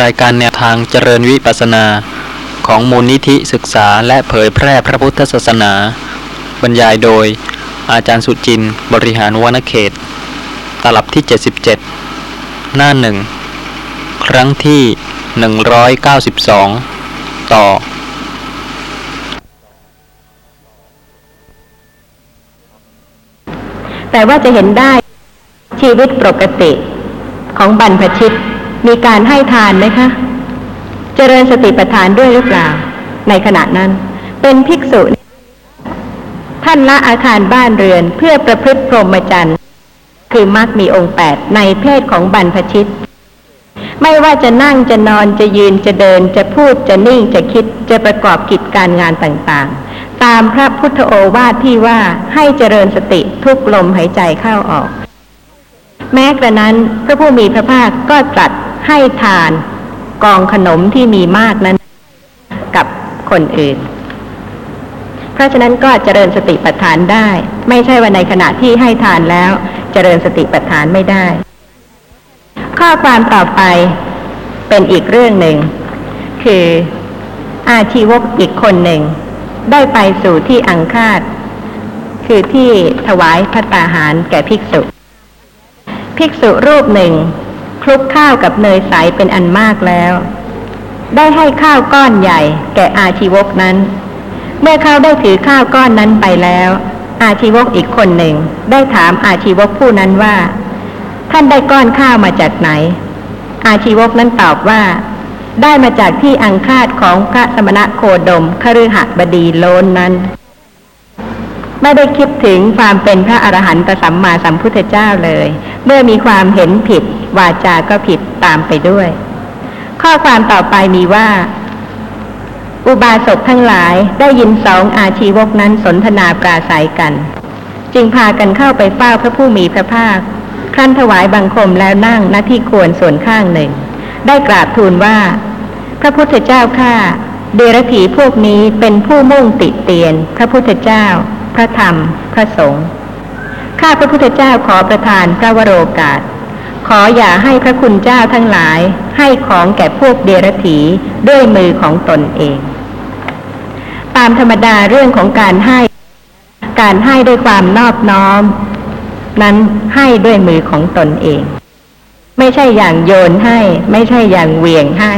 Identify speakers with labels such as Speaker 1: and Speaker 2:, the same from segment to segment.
Speaker 1: รายการแนวทางเจริญวิปัสนา ของมูลนิธิศึกษาและเผยแพร่พระพุทธศาสนา บรรยายโดย อาจารย์สุจินต์บริหารวณเขต ตลับที่ 77 หน้าหนึ่งครั้งที่ 192 ต่อ
Speaker 2: แต่ว่าจะเห็นได้ชีวิตปกติของบรรพชิต มีการให้ทานไหมคะ เจริญสติปัฏฐานด้วยหรือเปล่า ในขณะนั้น เป็นภิกษุ ท่านละอาคารบ้านเรือนเพื่อประพฤติพรหมจรรย์คือมรรคมีองค์แปดในเพศของบรรพชิต ไม่ว่าจะนั่งจะนอนจะยืนจะเดินจะพูดจะนิ่งจะคิดจะประกอบกิจการงานต่างๆ ตามพระพุทธโอวาทที่ว่าให้เจริญสติทุกลมหายใจเข้าออก แม้กระนั้นพระผู้มีพระภาคก็ตรัส ให้ทานกองขนมที่มีมากนั้น กับคนอื่น เพราะฉะนั้นก็เจริญสติปัฏฐานได้ ไม่ใช่ว่าในขณะที่ให้ทานแล้ว เจริญสติปัฏฐานไม่ได้ ข้อความต่อไปเป็นอีกเรื่องหนึ่ง คืออาชีวกอีกคนหนึ่ง ได้ไปสู่ที่อังคาด คือที่ถวายพระตาหารแก่ภิกษุ ภิกษุรูปหนึ่ง คลุกข้าวกับเนยใสเป็นอันมากแล้ว ได้ให้ข้าวก้อนใหญ่ แก่อาชีวกนั้น เมื่อเขาได้ถือข้าวก้อนนั้นไปแล้ว อาชีวกอีกคนหนึ่ง ได้ถามอาชีวกผู้นั้นว่า ท่านได้ก้อนข้าวมาจากไหน อาชีวกนั้นตอบว่า ได้มาจากที่อังคาดของพระสมณะโคดมคฤหบดีโลนนั้น ไม่ได้คิดถึงความเป็นพระอรหันตสัมมาสัมพุทธเจ้าเลย เมื่อมีความเห็นผิด วาจาก็ผิดตามไปด้วย ข้อความต่อไปมีว่า อุบาสกทั้งหลายได้ยินสองอาชีวกนั้นสนทนาปราศัยกัน จึงพากันเข้าไปเฝ้าพระผู้มีพระภาคครั้นถวายบังคมแล้วนั่งณที่ควรส่วนข้างหนึ่ง ได้กราบทูลว่า พระพุทธเจ้าข้าเดรถีพวกนี้เป็นผู้มุ่งติเตียน พระพุทธเจ้า พระธรรม พระสงฆ์ข้าพระพุทธเจ้าขอประทานพระวโรกาส ขออย่าให้พระคุณเจ้าทั้งหลาย ให้ของแก่พวกเดรถีด้วยมือของตนเอง ตามธรรมดาเรื่องของการให้ การให้ด้วยความนอบน้อม นั้นให้ด้วยมือของตนเอง ไม่ใช่อย่างโยนให้ ไม่ใช่อย่างเวียงให้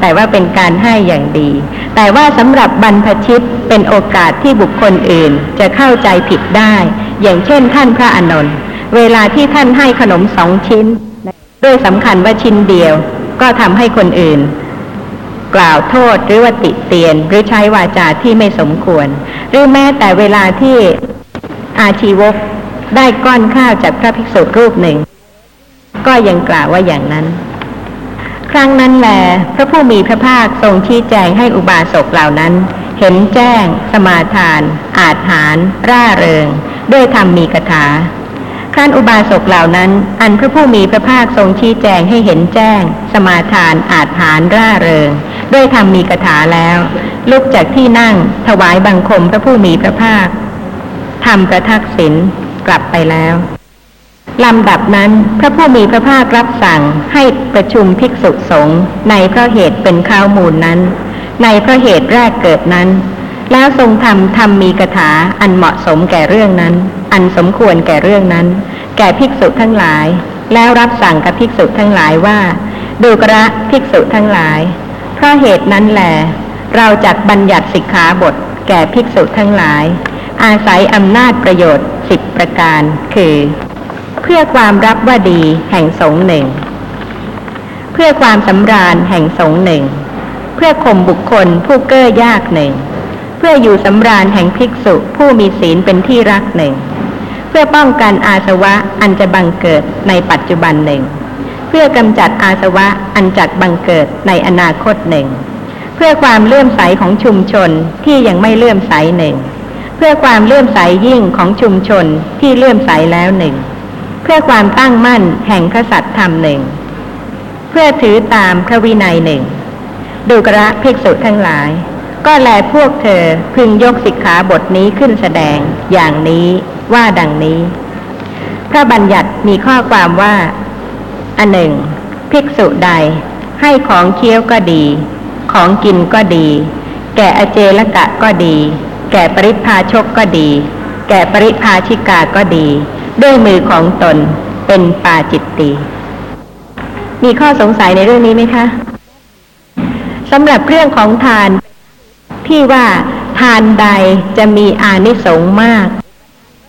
Speaker 2: แต่ว่าเป็นการให้อย่างดี แต่ว่าสำหรับบรรพชิตเป็นโอกาสที่บุคคลอื่นจะเข้าใจผิดได้ อย่างเช่นท่านพระอนนท์เวลาที่ท่านให้ขนมสองชิ้น ด้วยสำคัญว่าชิ้นเดียว ก็ทำให้คนอื่น กล่าวโทษหรือว่าติเตียน หรือใช้วาจาที่ไม่สมควร หรือแม้แต่เวลาที่อาชีวกได้ก้อนข้าวจากพระภิกษุรูปหนึ่ง ก็ยังกล่าวว่าอย่างนั้น ครั้งนั้นแหลพระผู้มีพระภาคทรงชี้แจงให้อุบาสกเหล่านั้น เห็นแจ้ง สมาทาน อาจหาร ร่าเริง ด้วยธรรมมีกถาครั้นอุบาสกเหล่านั้น อันพระผู้มีพระภาคทรงชี้แจงให้เห็นแจ้ง สมาทาน อาจหาร ร่าเริง ด้วยธรรมมีกถาแล้ว ลุกจากที่นั่งถวายบังคมพระผู้มีพระภาคทำประทักษิณกลับไปแล้ว ลำดับนั้นพระผู้มีพระภาครับสั่งให้ประชุมภิกษุสงฆ์ในพระเหตุเป็นข้าวมูลนั้น ในพระเหตุแรกเกิดนั้น แล้วทรงทำทำมีกถาอันเหมาะสมแก่เรื่องนั้น อันสมควรแก่เรื่องนั้น แก่ภิกษุทั้งหลาย แล้วรับสั่งกับภิกษุทั้งหลายว่า ดูกระภิกษุทั้งหลายเพราะเหตุนั้นแหลเราจัดบัญญัติสิกขาบท แก่ภิกษุทั้งหลาย อาศัยอำนาจประโยชน์สิบประการคือ เพื่อความรับว่าดีแห่งสงหนึ่ง เพื่อความสำราญแห่งสงหนึ่ง เพื่อข่มบุคคลผู้เก้อยากหนึ่ง เพื่ออยู่สำราญแห่งภิกษุผู้มีศีลเป็นที่รักหนึ่ง เพื่อป้องกันอาสวะอันจะบังเกิดในปัจจุบันหนึ่ง เพื่อกำจัดอาสวะอันจักบังเกิดในอนาคตหนึ่ง เพื่อความเลื่อมใสของชุมชนที่ยังไม่เลื่อมใสหนึ่ง เพื่อความเลื่อมใสยิ่งของชุมชนที่เลื่อมใสแล้วหนึ่ง เพื่อความตั้งมั่นแห่งพระสัตธรรมหนึ่ง เพื่อถือตามพระวินัยหนึ่ง ดูกระภิกษุทั้งหลาย ก็แลพวกเธอพึงยกสิกขาบทนี้ขึ้นแสดงอย่างนี้ว่าดังนี้ พระบัญญัติมีข้อความว่า อันหนึ่ง ภิกษุใดให้ของเคี้ยวก็ดี ของกินก็ดี แก่อเจลกะก็ดี แก่ปริพาชกก็ดี แก่ปริพาชิกาก็ดี ด้วยมือของตนเป็นปาจิตตีมีข้อสงสัยในเรื่องนี้ไหมคะสำหรับเรื่องของทานที่ว่าทานใดจะมีอานิสงส์มาก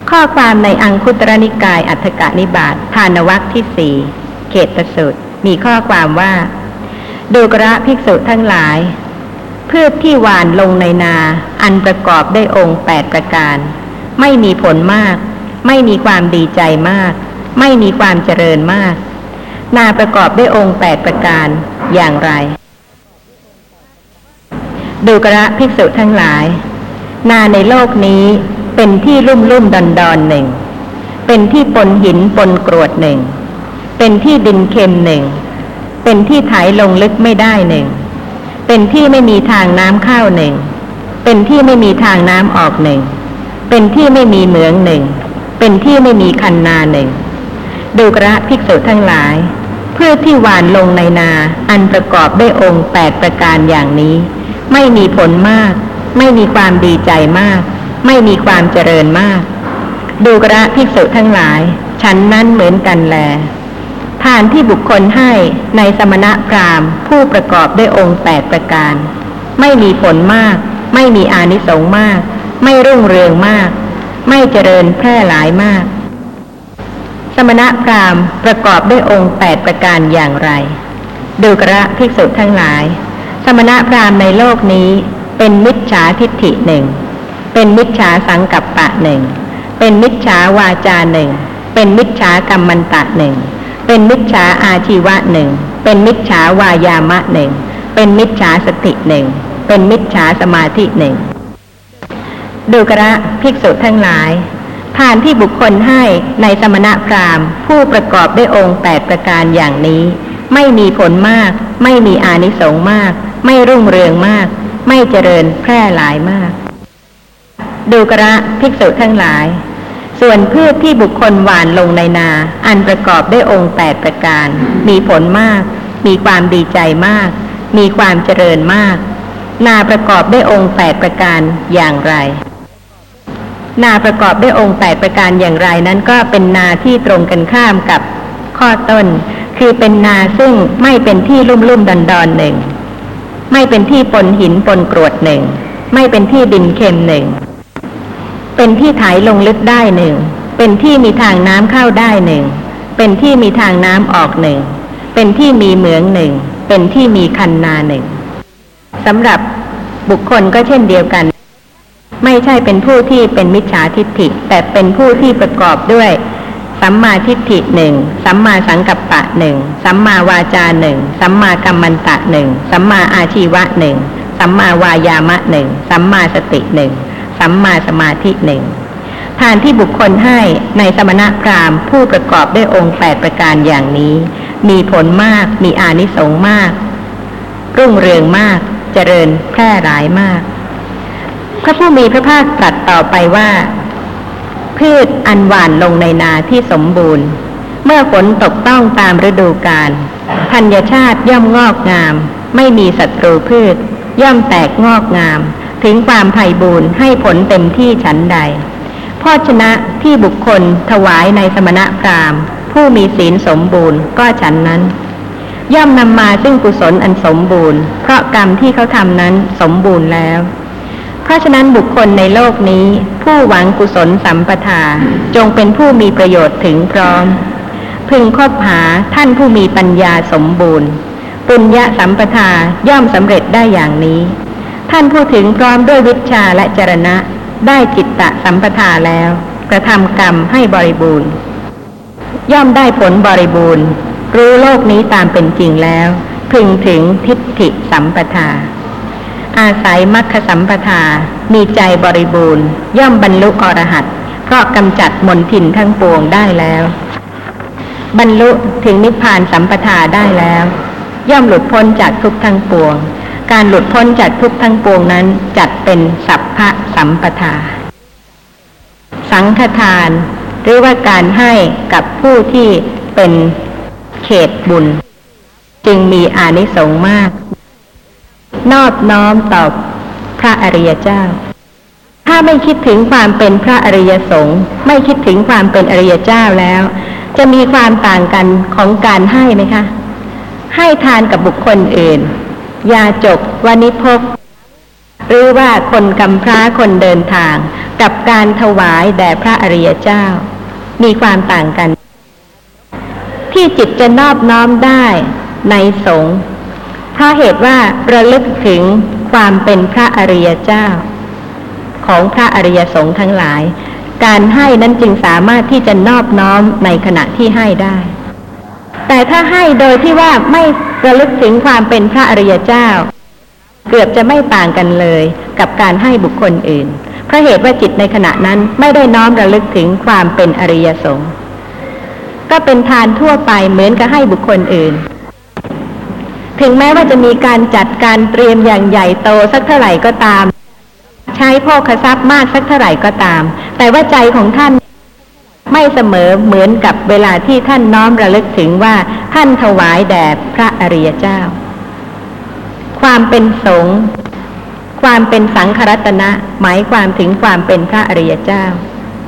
Speaker 2: ข้อความในอังคุตรนิกายอัฏฐกนิบาตทานวัคที่สี่เขตสุดมีข้อความว่าดูกระภิกษุทั้งหลาย พืชที่หวานลงในนา อันประกอบด้วยองค์แปดประการ ไม่มีผลมาก ไม่มีความดีใจมาก ไม่มีความเจริญมาก นาประกอบด้วยองค์แปดประการอย่างไร ดูกระภิกษุทั้งหลาย นาในโลกนี้เป็นที่ลุ่มลุ่มดอนดอนหนึ่ง เป็นที่ปนหินปนกรวดหนึ่ง เป็นที่ดินเค็มหนึ่ง เป็นที่ไถลงลึกไม่ได้หนึ่ง เป็นที่ไม่มีทางน้ำเข้าหนึ่ง เป็นที่ไม่มีทางน้ำออกหนึ่ง เป็นที่ไม่มีเหมืองหนึ่ง เป็นที่ไม่มีคันนาหนึ่งดูกระภิกษุทั้งหลาย เพื่อที่หวานลงในนา อันประกอบด้วยองค์แปดประการอย่างนี้ ไม่มีผลมาก ไม่มีความดีใจมาก ไม่มีความเจริญมาก ดูกระภิกษุทั้งหลายฉันนั้นเหมือนกันแลทานที่บุคคลให้ในสมณะพราหมณ์ ผู้ประกอบด้วยองค์แปดประการ ไม่มีผลมาก ไม่มีอานิสงส์มาก ไม่รุ่งเรืองมาก ไม่เจริญแพร่หลายมาก สมณะพราหมณ์ประกอบด้วยองค์แปดประการอย่างไร ดูกระภิกษุทั้งหลาย สมณะพราหมณ์ในโลกนี้ เป็นมิจฉาทิฏฐิหนึ่ง เป็นมิจฉาสังกัปปะหนึ่ง เป็นมิจฉาวาจาหนึ่ง เป็นมิจฉากรรมันตะหนึ่ง เป็นมิจฉาอาชีวะหนึ่ง เป็นมิจฉาวายามะหนึ่ง เป็นมิจฉาสติหนึ่ง เป็นมิจฉาสมาธิหนึ่ง ดูกระภิกษุทั้งหลาย ทานที่บุคคลให้ในสมณะพราหมณ์ ผู้ประกอบด้วยองค์แปดประการอย่างนี้ ไม่มีผลมาก ไม่มีอานิสงส์มาก ไม่รุ่งเรืองมาก ไม่เจริญแพร่หลายมาก ดูกระภิกษุทั้งหลาย ส่วนพืชที่บุคคลหว่านลงในนา อันประกอบด้วยองค์แปดประการ มีผลมาก มีความดีใจมาก มีความเจริญมาก นาประกอบด้วยองค์แปดประการอย่างไร นาประกอบด้วยองค์แปดประการอย่างไรนั้นก็เป็นนาที่ตรงกันข้ามกับข้อต้น คือเป็นนาซึ่งไม่เป็นที่ลุ่มลุ่มดอนดอนหนึ่ง ไม่เป็นที่ปนหินปนกรวดหนึ่ง ไม่เป็นที่ดินเค็มหนึ่ง เป็นที่ไถลงลึกได้หนึ่ง เป็นที่มีทางน้ำเข้าได้หนึ่ง เป็นที่มีทางน้ำออกหนึ่ง เป็นที่มีเหมืองหนึ่ง เป็นที่มีคันนาหนึ่งสำหรับบุคคลก็เช่นเดียวกัน ไม่ใช่เป็นผู้ที่เป็นมิจฉาทิฏฐิ แต่เป็นผู้ที่ประกอบด้วย สัมมาทิฏฐิหนึ่งสัมมาสังกัปปะหนึ่งสัมมาวาจาหนึ่งสัมมากัมมันตะหนึ่งสัมมาอาชีวะหนึ่งสัมมาวายามะหนึ่งสัมมาสติหนึ่งสัมมาสมาธิหนึ่งทานที่บุคคลให้ในสมณะพราหมณ์ผู้ประกอบด้วยองค์แปดประการอย่างนี้ มีผลมากมีอานิสงส์มาก รุ่งเรืองมากเจริญแพร่หลายมาก พระผู้มีพระภาคตรัสต่อไปว่า พืชอันหวานลงในนาที่สมบูรณ์ เมื่อฝนตกต้องตามฤดูกาลธัญชาติย่อมงอกงาม ไม่มีศัตรูพืช ย่อมแตกงอกงาม ถึงความไพ่บูรณ์ให้ผลเต็มที่ฉันใดพ่อชนะที่บุคคลถวายในสมณะพราหมณ์ ผู้มีศีลสมบูรณ์ก็ฉันนั้น ย่อมนำมาซึ่งกุศลอันสมบูรณ์ เพราะกรรมที่เขาทำนั้นสมบูรณ์แล้ว เพราะฉะนั้นบุคคลในโลกนี้ ผู้หวังกุศลสัมปทาจงเป็นผู้มีประโยชน์ถึงพร้อม พึงคบหาท่านผู้มีปัญญาสมบูรณ์ ปุญญาสัมปทาย่อมสำเร็จได้อย่างนี้ ท่านผู้ถึงพร้อมด้วยวิชาและจรณะ ได้จิตตะสัมปทาแล้ว กระทำกรรมให้บริบูรณ์ ย่อมได้ผลบริบูรณ์ รู้โลกนี้ตามเป็นจริงแล้ว พึงถึงทิฏฐิสัมปทา อาศัยมัคคสัมปทา มีใจบริบูรณ์ ย่อมบรรลุอรหัตเพราะกำจัดมนทินทั้งปวงได้แล้ว บรรลุถึงนิพพานสัมปทาได้แล้ว ย่อมหลุดพ้นจากทุกข์ทั้งปวง การหลุดพ้นจากทุกข์ทั้งปวงนั้นจัดเป็นสัพพะสัมปทา สังฆทาน หรือว่าการให้กับผู้ที่เป็นเขตบุญ จึงมีอานิสงส์มาก นอบน้อมต่อพระอริยเจ้า ถ้าไม่คิดถึงความเป็นพระอริยสงฆ์ไม่คิดถึงความเป็นอริยเจ้าแล้ว จะมีความต่างกันของการให้ไหมคะ ให้ทานกับบุคคลอื่น ยาจกวานิพกหรือว่าคนกำพร้าคนเดินทาง กับการถวายแด่พระอริยเจ้า มีความต่างกัน ที่จิตจะนอบน้อมได้ในสงฆ์ ราะเหตุว่าระลึกถึงความเป็นพระอริยเจ้า ของพระอริยสงฆ์ทั้งหลาย การให้นั้นจึงสามารถที่จะนอบน้อมในขณะที่ให้ได้ แต่ถ้าให้โดยที่ว่าไม่ระลึกถึงความเป็นพระอริยเจ้า เกือบจะไม่ต่างกันเลย กับการให้บุคคลอื่นเพราะเหตุว่าจิตในขณะนั้นไม่ได้น้อมระลึกถึงความเป็นอริยสงฆ์ก็เป็นทานทั่วไปเหมือนกับให้บุคคลอื่น ถึงแม้ว่าจะมีการจัดการเตรียมอย่างใหญ่โตสักเท่าไหร่ก็ตาม ใช้โภคทรัพย์มากสักเท่าไหร่ก็ตาม แต่ว่าใจของท่านไม่เสมอเหมือนกับเวลาที่ท่านน้อมระลึกถึงว่าท่านถวายแด่พระอริยเจ้า ความเป็นสงฆ์ความเป็นสังฆรัตนะ หมายความถึงความเป็นพระอริยเจ้า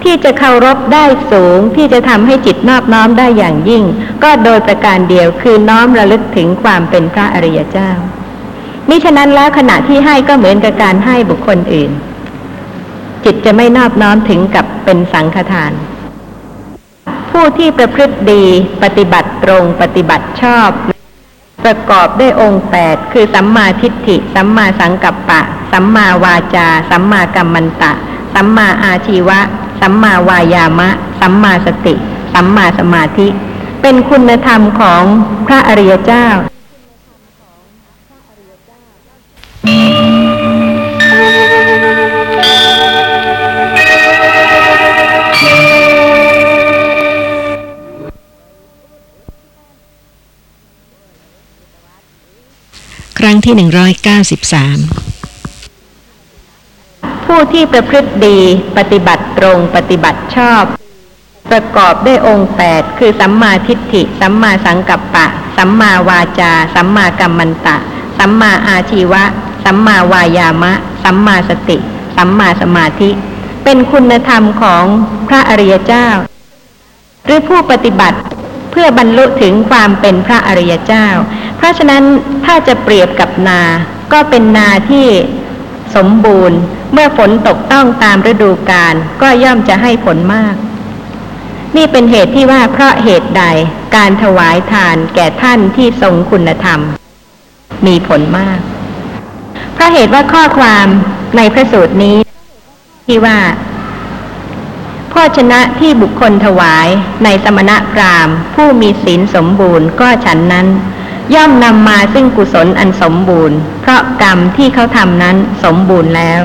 Speaker 2: ที่จะเคารพได้สูง ที่จะทำให้จิตนอบน้อมได้อย่างยิ่ง ก็โดยประการเดียวคือน้อมระลึกถึงความเป็นพระอริยเจ้ามิฉะนั้นแล้วขณะที่ให้ก็เหมือนกับการให้บุคคลอื่น จิตจะไม่นอบน้อมถึงกับเป็นสังฆทาน ผู้ที่ประพฤติดีปฏิบัติตรงปฏิบัติชอบ ประกอบด้วยองค์แปดคือสัมมาทิฏฐิ สัมมาสังกัปปะ สัมมาวาจา สัมมากัมมันตะ สัมมาอาชีวะ สัมมาวายามะ สัมมาสติ สัมมาสมาธิ เป็นคุณธรรมของพระอริยเจ้า
Speaker 3: ครั้งที่หนึ่งร้อยเก้าสิบสาม
Speaker 2: ผู้ที่ประพฤติดี ปฏิบัติตรงปฏิบัติชอบ ประกอบด้วยองค์แปดคือสัมมาทิฏฐิ สัมมาสังกัปปะ สัมมาวาจา สัมมากัมมันตะ สัมมาอาชีวะ สัมมาวายามะ สัมมาสติ สัมมาสมาธิ เป็นคุณธรรมของพระอริยเจ้า หรือผู้ปฏิบัติเพื่อบรรลุถึงความเป็นพระอริยเจ้า เพราะฉะนั้นถ้าจะเปรียบกับนา ก็เป็นนาที่ สมบูรณ์ เมื่อฝนตกต้องตามฤดูกาลก็ย่อมจะให้ผลมาก นี่เป็นเหตุที่ว่าเพราะเหตุใดการถวายทานแก่ท่านที่ทรงคุณธรรม มีผลมาก เพราะเหตุว่าข้อความในพระสูตรนี้ ที่ว่าโภชนะที่บุคคลถวายในสมณะพราหมณ์ ผู้มีศีลสมบูรณ์ก็ฉันนั้น ย่อมนำมาซึ่งกุศลอันสมบูรณ์ เพราะกรรมที่เขาทำนั้นสมบูรณ์แล้ว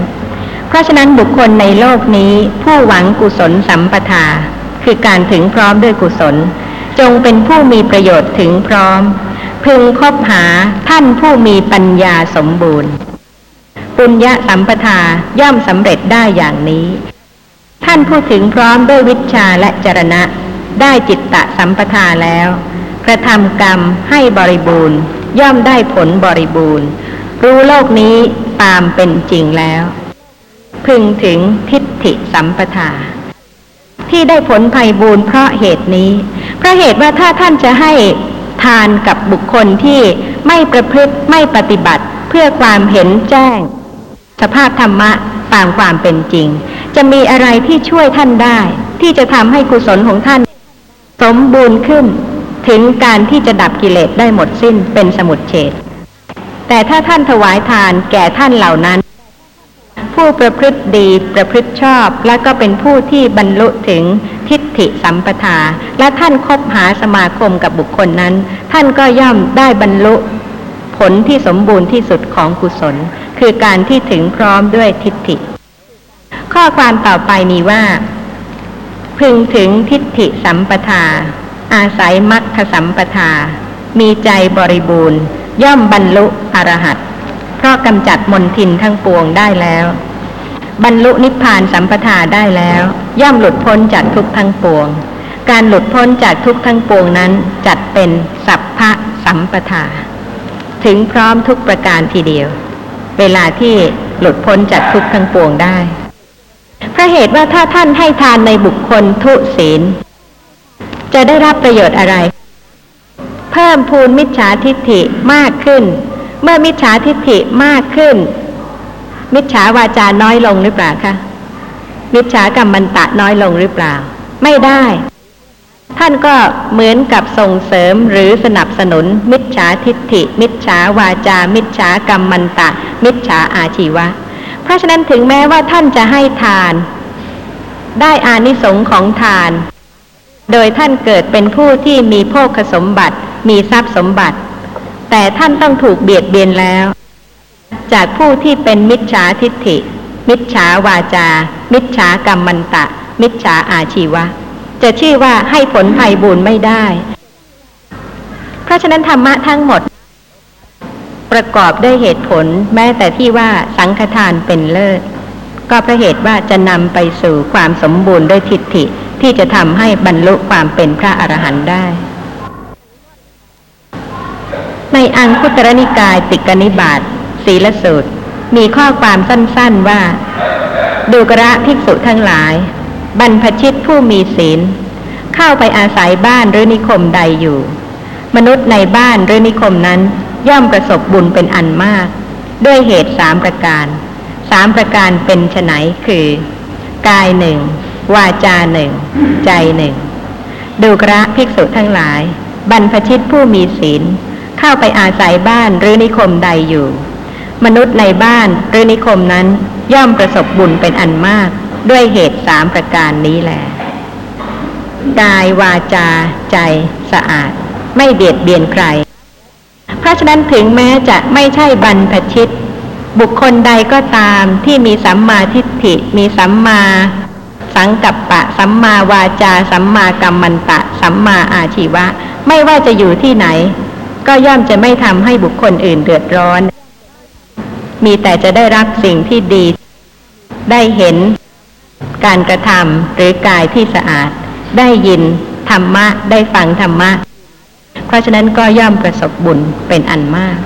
Speaker 2: เพราะฉะนั้นบุคคลในโลกนี้ผู้หวังกุศลสัมปทา คือการถึงพร้อมด้วยกุศล จงเป็นผู้มีประโยชน์ถึงพร้อม พึงคบหาท่านผู้มีปัญญาสมบูรณ์ ปุญญะสัมปทาย่อมสำเร็จได้อย่างนี้ ท่านผู้ถึงพร้อมด้วยวิชาและจรณะ ได้จิตตะสัมปทาแล้ว กระทำกรรมให้บริบูรณ์ ย่อมได้ผลบริบูรณ์ รู้โลกนี้ตามเป็นจริงแล้ว พึงถึงทิฏฐิสัมปทา ที่ได้ผลภัยบูรณ์เพราะเหตุนี้เพราะเหตุว่าถ้าท่านจะให้ทานกับบุคคลที่ไม่ประพฤติไม่ปฏิบัติเพื่อความเห็นแจ้ง สภาพธรรมะตามความเป็นจริง จะมีอะไรที่ช่วยท่านได้ ที่จะทำให้กุศลของท่าน สมบูรณ์ขึ้น ถึงการที่จะดับกิเลสได้หมดสิ้นเป็นสมุดเฉดแต่ถ้าท่านถวายทานแก่ท่านเหล่านั้น ผู้ประพฤติดีประพฤติชอบและก็เป็นผู้ที่บรรลุถึงทิฏฐิสัมปทา และท่านคบหาสมาคมกับบุคคลนั้น ท่านก็ย่อมได้บรรลุผลที่สมบูรณ์ที่สุดของกุศล คือการที่ถึงพร้อมด้วยทิฏฐิ ข้อความต่อไปมีว่า พึงถึงทิฏฐิสัมปทา อาศัยมัคคสัมปทา มีใจบริบูรณ์ ย่อมบรรลุอรหัตเพราะกำจัดมนทินทั้งปวงได้แล้ว บรรลุนิพพานสัมปทาได้แล้ว ย่อมหลุดพ้นจากทุกทั้งปวง การหลุดพ้นจากทุกทั้งปวงนั้นจัดเป็นสัพพะสัมปทา ถึงพร้อมทุกประการทีเดียว เวลาที่หลุดพ้นจากทุกทั้งปวงได้เพราะเหตุว่าถ้าท่านให้ทานในบุคคลทุศีล จะได้รับประโยชน์อะไร เพิ่มพูนมิจฉาทิฏฐิมากขึ้น เมื่อมิจฉาทิฏฐิมากขึ้น มิจฉาวาจาน้อยลงหรือเปล่าคะมิจฉากรรมันตะน้อยลงหรือเปล่า ไม่ได้ ท่านก็เหมือนกับส่งเสริมหรือสนับสนุน มิจฉาทิฏฐิ มิจฉาวาจา มิจฉากรรมันตะ มิจฉาอาชีวะ เพราะฉะนั้นถึงแม้ว่าท่านจะให้ทาน ได้อานิสงส์ของทาน โดยท่านเกิดเป็นผู้ที่มีโภคสมบัติ มีทรัพย์สมบัติ แต่ท่านต้องถูกเบียดเบียนแล้ว จากผู้ที่เป็นมิจฉาทิฏฐิ มิจฉาวาจา มิจฉากรรมันตะ มิจฉาอาชีวะ จะชื่อว่าให้ผลภัยบุญไม่ได้ เพราะฉะนั้นธรรมะทั้งหมด ประกอบด้วยเหตุผลแม้แต่ที่ว่าสังฆทานเป็นเลิศ ก็เพราะเหตุว่าจะนำไปสู่ความสมบูรณ์ด้วยทิฏฐิที่จะทำให้บรรลุความเป็นพระอรหันต์ได้ ในอังคุตรนิกายติกนิบาตศีลสูตร มีข้อความสั้นๆว่า ดูกระภิกษุทั้งหลาย บรรพชิตผู้มีศีล เข้าไปอาศัยบ้านหรือนิคมใดอยู่ มนุษย์ในบ้านหรือนิคมนั้นย่อมประสบบุญเป็นอันมาก ด้วยเหตุสามประการ สามประการเป็นไฉนคือ กายหนึ่งวาจาหนึ่งใจหนึ่งดูกระภิกษุทั้งหลาย บรรพชิตผู้มีศีล เข้าไปอาศัยบ้านหรือนิคมใดอยู่ มนุษย์ในบ้านหรือนิคมนั้นย่อมประสบบุญเป็นอันมาก ด้วยเหตุสามประการนี้แหละกายวาจา ใจสะอาด ไม่เบียดเบียนใคร เพราะฉะนั้นถึงแม้จะไม่ใช่บรรพชิต บุคคลใดก็ตามที่มีสัมมาทิฏฐิ มีสัมมา สังกัปปะ สัมมาวาจา สัมมากัมมันตะ สัมมาอาชีวะ ไม่ว่าจะอยู่ที่ไหน ก็ย่อมจะไม่ทำให้บุคคลอื่นเดือดร้อน มีแต่จะได้รับสิ่งที่ดี ได้เห็น การกระทำหรือกายที่สะอาด ได้ยินธรรมะ ได้ฟังธรรมะ เพราะฉะนั้นก็ย่อมประสบบุญเป็นอันมาก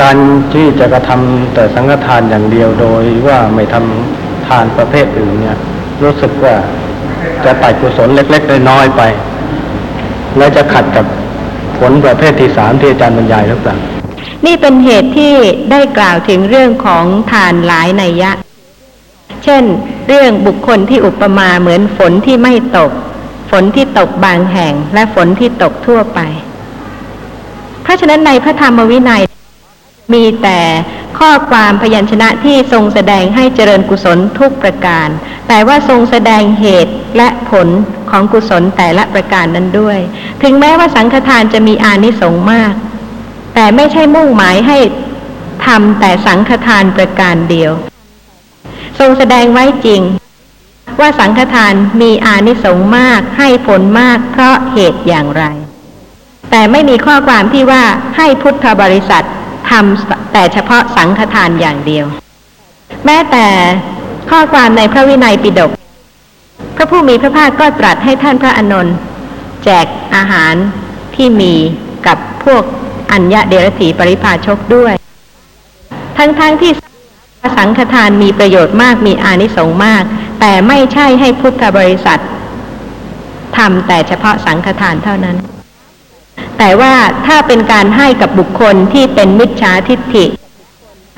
Speaker 4: การที่จะกระทำแต่สังฆทานอย่างเดียวโดยว่าไม่ทำทานประเภทอื่นเนี่ย รู้สึกว่าจะตัดกุศลเล็กๆน้อยๆไป และจะขัดกับผลประเภทที่สามที่อาจารย์บรรยายหรือเปล่า
Speaker 2: นี่เป็นเหตุที่ได้กล่าวถึงเรื่องของทานหลายนัยยะ เช่น เรื่องบุคคลที่อุปมาเหมือนฝนที่ไม่ตก ฝนที่ตกบางแห่ง และฝนที่ตกทั่วไป เพราะฉะนั้นในพระธรรมวินัย มีแต่ข้อความพยัญชนะที่ทรงแสดงให้เจริญกุศลทุกประการ แต่ว่าทรงแสดงเหตุและผลของกุศลแต่ละประการนั้นด้วย ถึงแม้ว่าสังฆทานจะมีอานิสงส์มาก แต่ไม่ใช่มุ่งหมายให้ทำแต่สังฆทานประการเดียว ทรงแสดงไว้จริง ว่าสังฆทานมีอานิสงส์มากให้ผลมากเพราะเหตุอย่างไร แต่ไม่มีข้อความที่ว่าให้พุทธบริษัท ทำแต่เฉพาะสังฆทานอย่างเดียว แม้แต่ข้อความในพระวินัยปิฎกพระผู้มีพระภาคก็ตรัสให้ท่านพระอานนท์แจกอาหารที่มีกับพวกอัญญะเดรถีปริภาชกด้วย ทั้งๆทที่สังฆทานมีประโยชน์มากมีอานิสงส์มาก แต่ไม่ใช่ให้พุทธบริษัททำแต่เฉพาะสังฆทานเท่านั้น แต่ว่าถ้าเป็นการให้กับบุคคลที่เป็นมิจฉาทิฏฐิ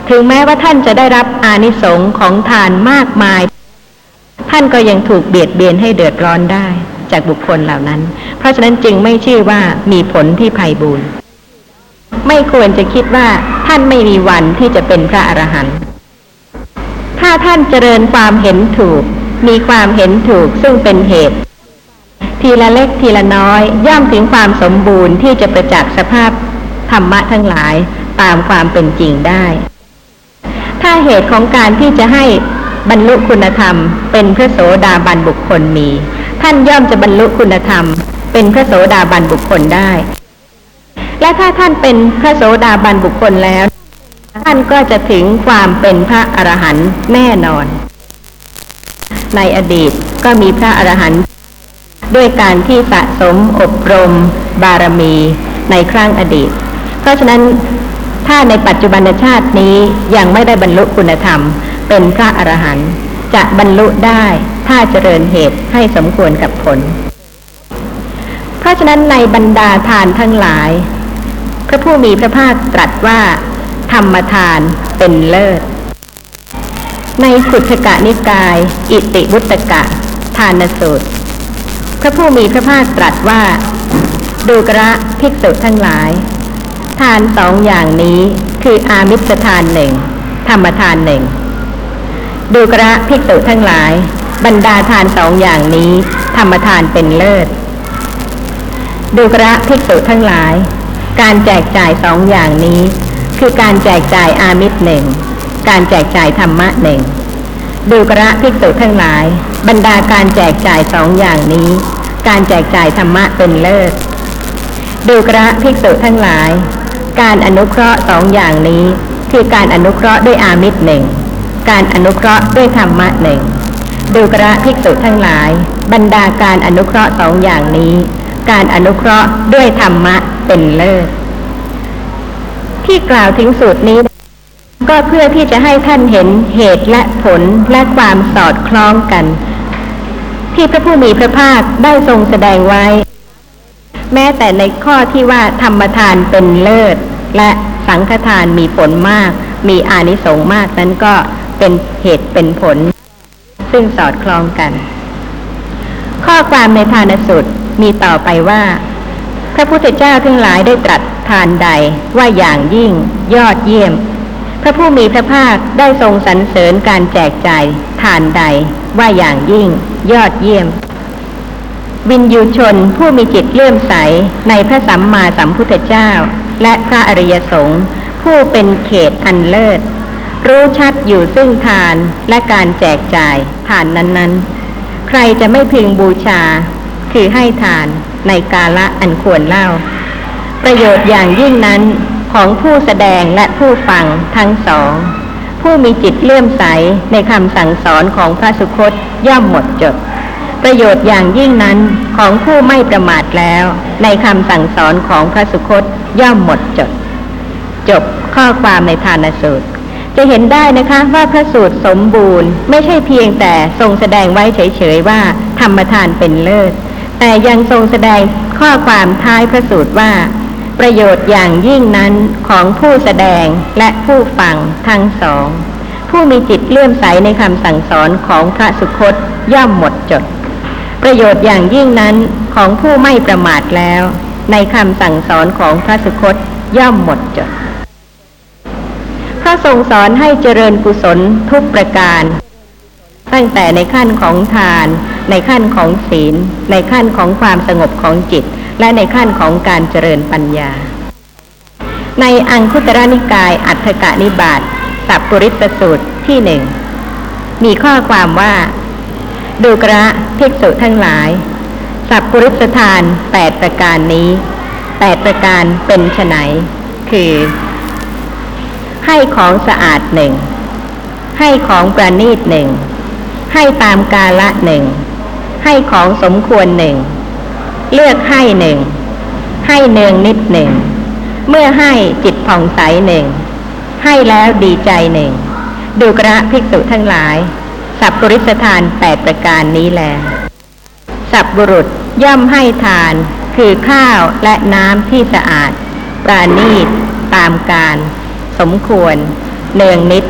Speaker 2: ถึงแม้ว่าท่านจะได้รับอานิสงส์ของทานมากมาย ท่านก็ยังถูกเบียดเบียนให้เดือดร้อนได้จากบุคคลเหล่านั้น เพราะฉะนั้นจึงไม่ชื่อว่ามีผลที่ภัยบูรณ์ไม่ควรจะคิดว่าท่านไม่มีวันที่จะเป็นพระอรหันต์ถ้าท่านเจริญความเห็นถูก มีความเห็นถูกซึ่งเป็นเหตุ ทีละเล็กทีละน้อย ย่อมถึงความสมบูรณ์ที่จะประจักษ์สภาพธรรมะทั้งหลายตามความเป็นจริงได้ ถ้าเหตุของการที่จะให้บรรลุคุณธรรม เป็นพระโสดาบันบุคคลมี ท่านย่อมจะบรรลุคุณธรรม เป็นพระโสดาบันบุคคลได้ และถ้าท่านเป็นพระโสดาบันบุคคลแล้ว ท่านก็จะถึงความเป็นพระอรหันต์แน่นอน ในอดีตก็มีพระอรหันต์ ด้วยการที่สะสมอบรม บารมีในครั้งอดีต เพราะฉะนั้นถ้าในปัจจุบันชาตินี้ยังไม่ได้บรรลุคุณธรรม เป็นพระอรหันต์จะบรรลุได้ถ้าเจริญเหตุให้สมควรกับผล เพราะฉะนั้นในบรรดาทานทั้งหลาย พระผู้มีพระภาคตรัสว่า ธรรมทานเป็นเลิศ ในขุทกะนิกาย อิติวุตกะ ทานสูตร ระผู้มีพระภาคตรัสว่า ดูกระภิกษุทั้งหลาย ทานสองอย่างนี้คืออามิสทานหนึ่งธรรมทานหนึ่งดูกระภิกษุทั้งหลาย บรรดาทานสองอย่างนี้ ธรรมทานเป็นเลิศ ดูกระภิกษุทั้งหลาย การแจกจ่ายสองอย่างนี้ คือการแจกจ่ายอามิตรหนึ่งการแจกจ่ายธรรมะหนึ่งดูกระภิกษุทั้งหลาย บรรดาการแจกจ่ายสองอย่างนี้ การแจกจ่ายธรรมะเป็นเลิศดูกระภิกษุทั้งหลาย การอนุเคราะห์สองอย่างนี้ คือการอนุเคราะห์ด้วยอามิตรหนึ่ง การอนุเคราะห์ด้วยธรรมะหนึ่งดูกระภิกษุทั้งหลาย บรรดาการอนุเคราะห์สองอย่างนี้ การอนุเคราะห์ด้วยธรรมะเป็นเลิศที่กล่าวถึงสูตรนี้ ก็เพื่อที่จะให้ท่านเห็นเหตุและผลและความสอดคล้องกัน ที่พระผู้มีพระภาคได้ทรงแสดงไว้ แม้แต่ในข้อที่ว่าธรรมทานเป็นเลิศ และสังฆทานมีผลมาก มีอานิสงส์มากนั้นก็เป็นเหตุเป็นผล ซึ่งสอดคล้องกัน ข้อความในทานสูตรมีต่อไปว่า พระพุทธเจ้าทั้งหลายได้ตรัสทานใดว่าอย่างยิ่งยอดเยี่ยม ระผู้มีพระภาคได้ทรงสรรเสริญการแจกจ่ายทานใดว่าอย่างยิ่งยอดเยี่ยม วินยูชนผู้มีจิตเลื่อมใสในพระสัมมาสัมพุทธเจ้า และพระอริยสงฆ์ผู้เป็นเขตอันเลิศ รู้ชัดอยู่ซึ่งทานและการแจกจ่ายทานนั้นๆ ใครจะไม่พึงบูชา คือให้ทานในกาละอันควรเล่า ประโยชน์อย่างยิ่งนั้น ของผู้แสดงและผู้ฟังทั้งสอง ผู้มีจิตเลื่อมใสในคำสั่งสอนของพระสุคตย่อมหมดจด ประโยชน์อย่างยิ่งนั้นของผู้ไม่ประมาทแล้ว ในคำสั่งสอนของพระสุคตย่อมหมดจด จบข้อความในทานสูตรจะเห็นได้นะคะว่าพระสูตรสมบูรณ์ ไม่ใช่เพียงแต่ทรงแสดงไว้เฉยๆว่า ธรรมทานเป็นเลิศ แต่ยังทรงแสดงข้อความท้ายพระสูตรว่า ประโยชน์อย่างยิ่งนั้นของผู้แสดงและผู้ฟังทั้งสอง ผู้มีจิตเลื่อมใสในคำสั่งสอนของพระสุคตย่อมหมดจด ประโยชน์อย่างยิ่งนั้นของผู้ไม่ประมาทแล้ว ในคำสั่งสอนของพระสุคตย่อมหมดจด พระทรงสอนให้เจริญกุศลทุกประการ ตั้งแต่ในขั้นของทาน ในขั้นของศีล ในขั้นของความสงบของจิต และในขั้นของการเจริญปัญญา ในอังคุตรนิกายอัฏฐกะนิบาตสัพปริตสูตรที่หนึ่งมีข้อความว่า ดูกระภิกษุทั้งหลาย สัพปริสทานแปดประการนี้แปดประการเป็นไฉนคือ ให้ของสะอาดหนึ่งให้ของประณีตหนึ่งให้ตามกาละหนึ่งให้ของสมควรหนึ่ง เลือกให้หนึ่ง ให้เนืองนิดหนึ่ง เมื่อให้จิตผ่องใสหนึ่ง ให้แล้วดีใจหนึ่ง ดูกระภิกษุทั้งหลาย สัพปริสทานแปดประการนี้แล สัพบุรุษย่อมให้ทาน คือข้าวและน้ำที่สะอาด ปราณีต ตามการ สมควร เนืองนิด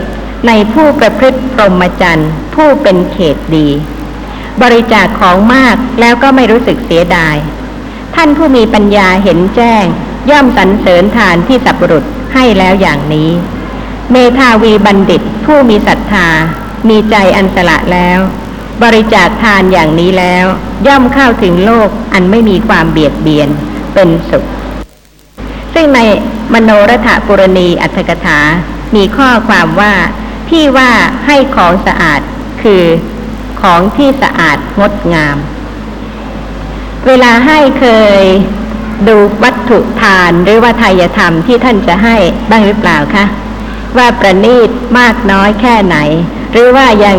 Speaker 2: ในผู้ประพฤติพรหมจรรย์ผู้เป็นเขตดี บริจาคของมากแล้วก็ไม่รู้สึกเสียดาย ท่านผู้มีปัญญาเห็นแจ้ง ย่อมสรรเสริญทานที่สัพบุรุษให้แล้วอย่างนี้ เมธาวีบัณฑิตผู้มีศรัทธา มีใจอันสละแล้ว บริจาคทานอย่างนี้แล้ว ย่อมเข้าถึงโลกอันไม่มีความเบียดเบียนเป็นสุข ซึ่งในมโนรถปุรณีอัตถกถา มีข้อความว่าที่ว่าให้ของสะอาดคือ ของที่สะอาดงดงาม เวลาให้เคยดูวัตถุทานหรือว่าทายธรรมที่ท่านจะให้บ้างหรือเปล่าคะว่าประณีตมากน้อยแค่ไหน หรือว่ายัง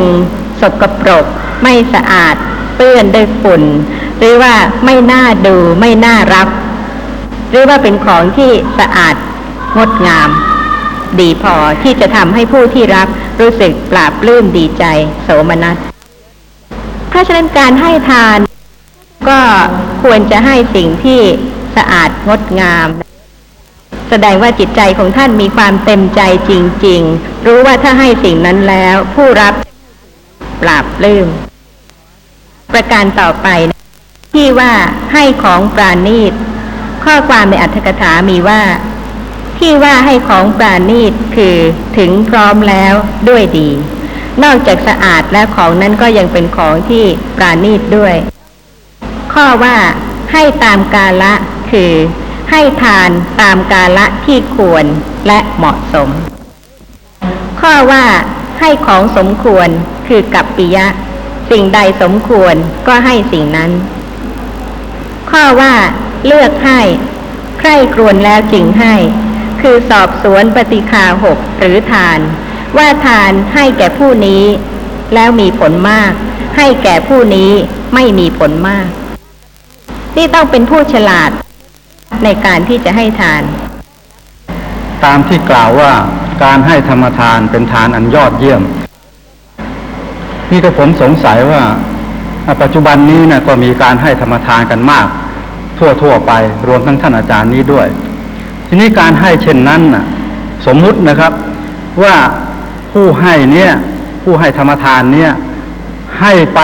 Speaker 2: สกปรก ไม่สะอาด เปื้อนด้วยฝุ่น หรือว่าไม่น่าดูไม่น่ารับ หรือว่าเป็นของที่สะอาดงดงาม ดีพอที่จะทำให้ผู้ที่รับรู้สึกปราบปลื้มดีใจ โสมนัส ราะฉะนั้นการให้ทาน ก็ควรจะให้สิ่งที่สะอาดงดงาม แสดงว่าจิตใจของท่านมีความเต็มใจจริง ๆ รู้ว่าถ้าให้สิ่งนั้นแล้ว ผู้รับปราบลืมประการต่อไปนะที่ว่าให้ของปราณีต ข้อความในอัตถกถามีว่า ที่ว่าให้ของปราณีตคือถึงพร้อมแล้วด้วยดี นอกจากสะอาดแล้วของนั้นก็ยังเป็นของที่ปราณีตด้วย ข้อว่าให้ตามกาละคือ ให้ทานตามกาละที่ควรและเหมาะสม ข้อว่าให้ของสมควรคือกัปปิยะ สิ่งใดสมควรก็ให้สิ่งนั้น ข้อว่า เลือกให้ใคร่ครวญแล้วจึงให้ คือสอบสวนปฏิคาหกหรือทาน ว่าทานให้แก่ผู้นี้ แล้วมีผลมาก ให้แก่ผู้นี้ไม่มีผลมาก นี่ต้องเป็นผู้ฉลาดในการที่จะให้ทาน
Speaker 4: ตามที่กล่าวว่าการให้ธรรมทานเป็นทานอันยอดเยี่ยม นี่ก็ผมสงสัยว่า ปัจจุบันนี้นะก็มีการให้ธรรมทานกันมาก ทั่วทั่วไปรวมทั้งท่านอาจารย์นี้ด้วย ทีนี้การให้เช่นนั้นนะสมมุตินะครับว่า ผู้ให้เนี่ย ผู้ให้ธรรมทานเนี่ย ให้ไป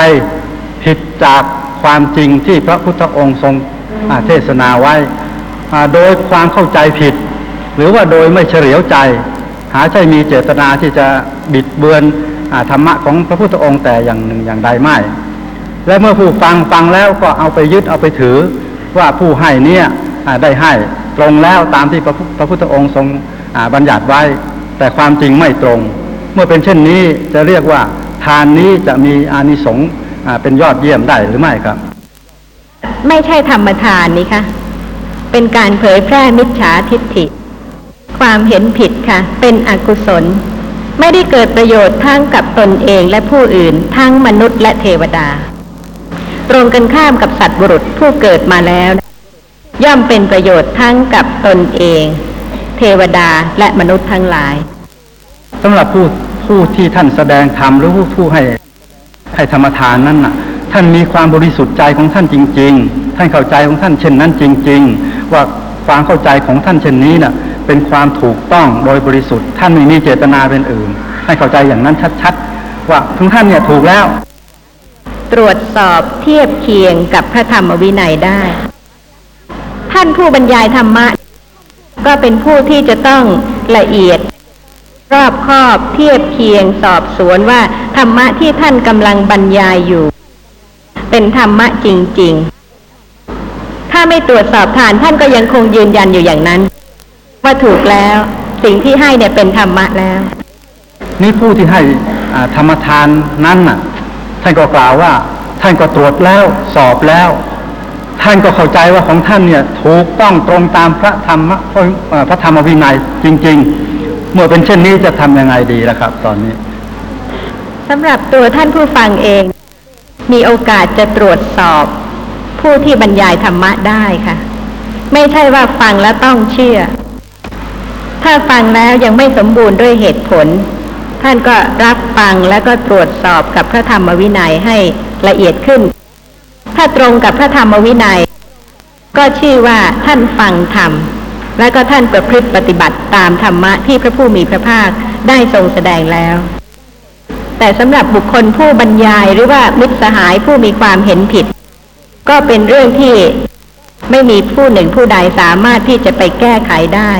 Speaker 4: ผิดจากความจริงที่พระพุทธองค์ทรงเทศนาไว้โดยความเข้าใจผิด หรือว่าโดยไม่เฉลียวใจ หาใช่มีเจตนาที่จะบิดเบือนอธรรมะของพระพุทธองค์แต่อย่างหนึ่งอย่างใดไม่ และเมื่อผู้ฟังฟังแล้วก็เอาไปยึดเอาไปถือว่าผู้ให้เนี่ยได้ให้ตรงแล้วตามที่พระพุทธองค์ทรงบัญญัติไว้ แต่ความจริงไม่ตรง เมื่อเป็นเช่นนี้จะเรียกว่า ทานนี้จะมีอานิสงส์เป็นยอดเยี่ยมได้หรือไม่ครับ
Speaker 2: ไม่ใช่ธรรมทานนี่คะเป็นการเผยแพร่มิจฉาทิฏฐิ ความเห็นผิดค่ะ เป็นอกุศล ไม่ได้เกิดประโยชน์ทั้งกับตนเองและผู้อื่นทั้งมนุษย์และเทวดา ตรงกันข้ามกับสัตว์บุรุษผู้เกิดมาแล้ว ย่อมเป็นประโยชน์ทั้งกับตนเอง เทวดาและมนุษย์ทั้งหลาย
Speaker 4: สำหรับผู้ผู้ที่ท่านแสดงธรรมหรือผู้ผู้ให้ให้ธรรมทานนั้นน่ะ ท่านมีความบริสุทธิ์ใจของท่านจริง ๆ ท่านเข้าใจของท่านเช่นนั้นจริง ๆ ว่าความเข้าใจของท่านเช่นนี้น่ะ เป็นความถูกต้องโดยบริสุทธิ์ ท่านไม่มีเจตนาเป็นอื่น ให้เข้าใจอย่างนั้นชัดๆ ว่าทุกท่านเนี่ยถูกแล้ว
Speaker 2: ตรวจสอบเทียบเคียงกับพระธรรมวินัยได้ ท่านผู้บรรยายธรรมะ ก็เป็นผู้ที่จะต้องละเอียด รอบคอบเทียบเคียงสอบสวนว่า ธรรมะที่ท่านกำลังบรรยายอยู่ เป็นธรรมะจริง ๆ ถ้าไม่ตรวจสอบทานท่านก็ยังคงยืนยันอยู่อย่างนั้น ว่าถูกแล้วสิ่งที่ให้เนี่ยเป็นธรรมะแล้ว
Speaker 4: นี่ผู้ที่ให้ธรรมทานนั้นน่ะ ท่านก็กล่าวว่า ท่านก็ตรวจแล้วสอบแล้ว ท่านก็เข้าใจว่าของท่านเนี่ย ถูกต้องตรงตามพระธรรมพระธรรมวินัยจริง ๆ เมื่อเป็นเช่นนี้จะทำยังไงดีล่ะครับ ตอนนี้
Speaker 2: สำหรับตัวท่านผู้ฟังเอง มีโอกาสจะตรวจสอบผู้ที่บรรยายธรรมะได้ค่ะ ไม่ใช่ว่าฟังแล้วต้องเชื่อ ถ้าฟังแล้วยังไม่สมบูรณ์ด้วยเหตุผล ท่านก็รับฟังแล้วก็ตรวจสอบกับพระธรรมวินัยให้ละเอียดขึ้น ถ้าตรงกับพระธรรมวินัย ก็ชื่อว่าท่านฟังธรรม และก็ท่านประพฤติปฏิบัติตามธรรมะที่พระผู้มีพระภาคได้ทรงแสดงแล้ว แต่สำหรับบุคคลผู้บรรยายหรือว่ามิตรสหายผู้มีความเห็นผิด ก็เป็นเรื่องที่ไม่มีผู้หนึ่งผู้ใดสามารถที่จะไปแก้ไขได้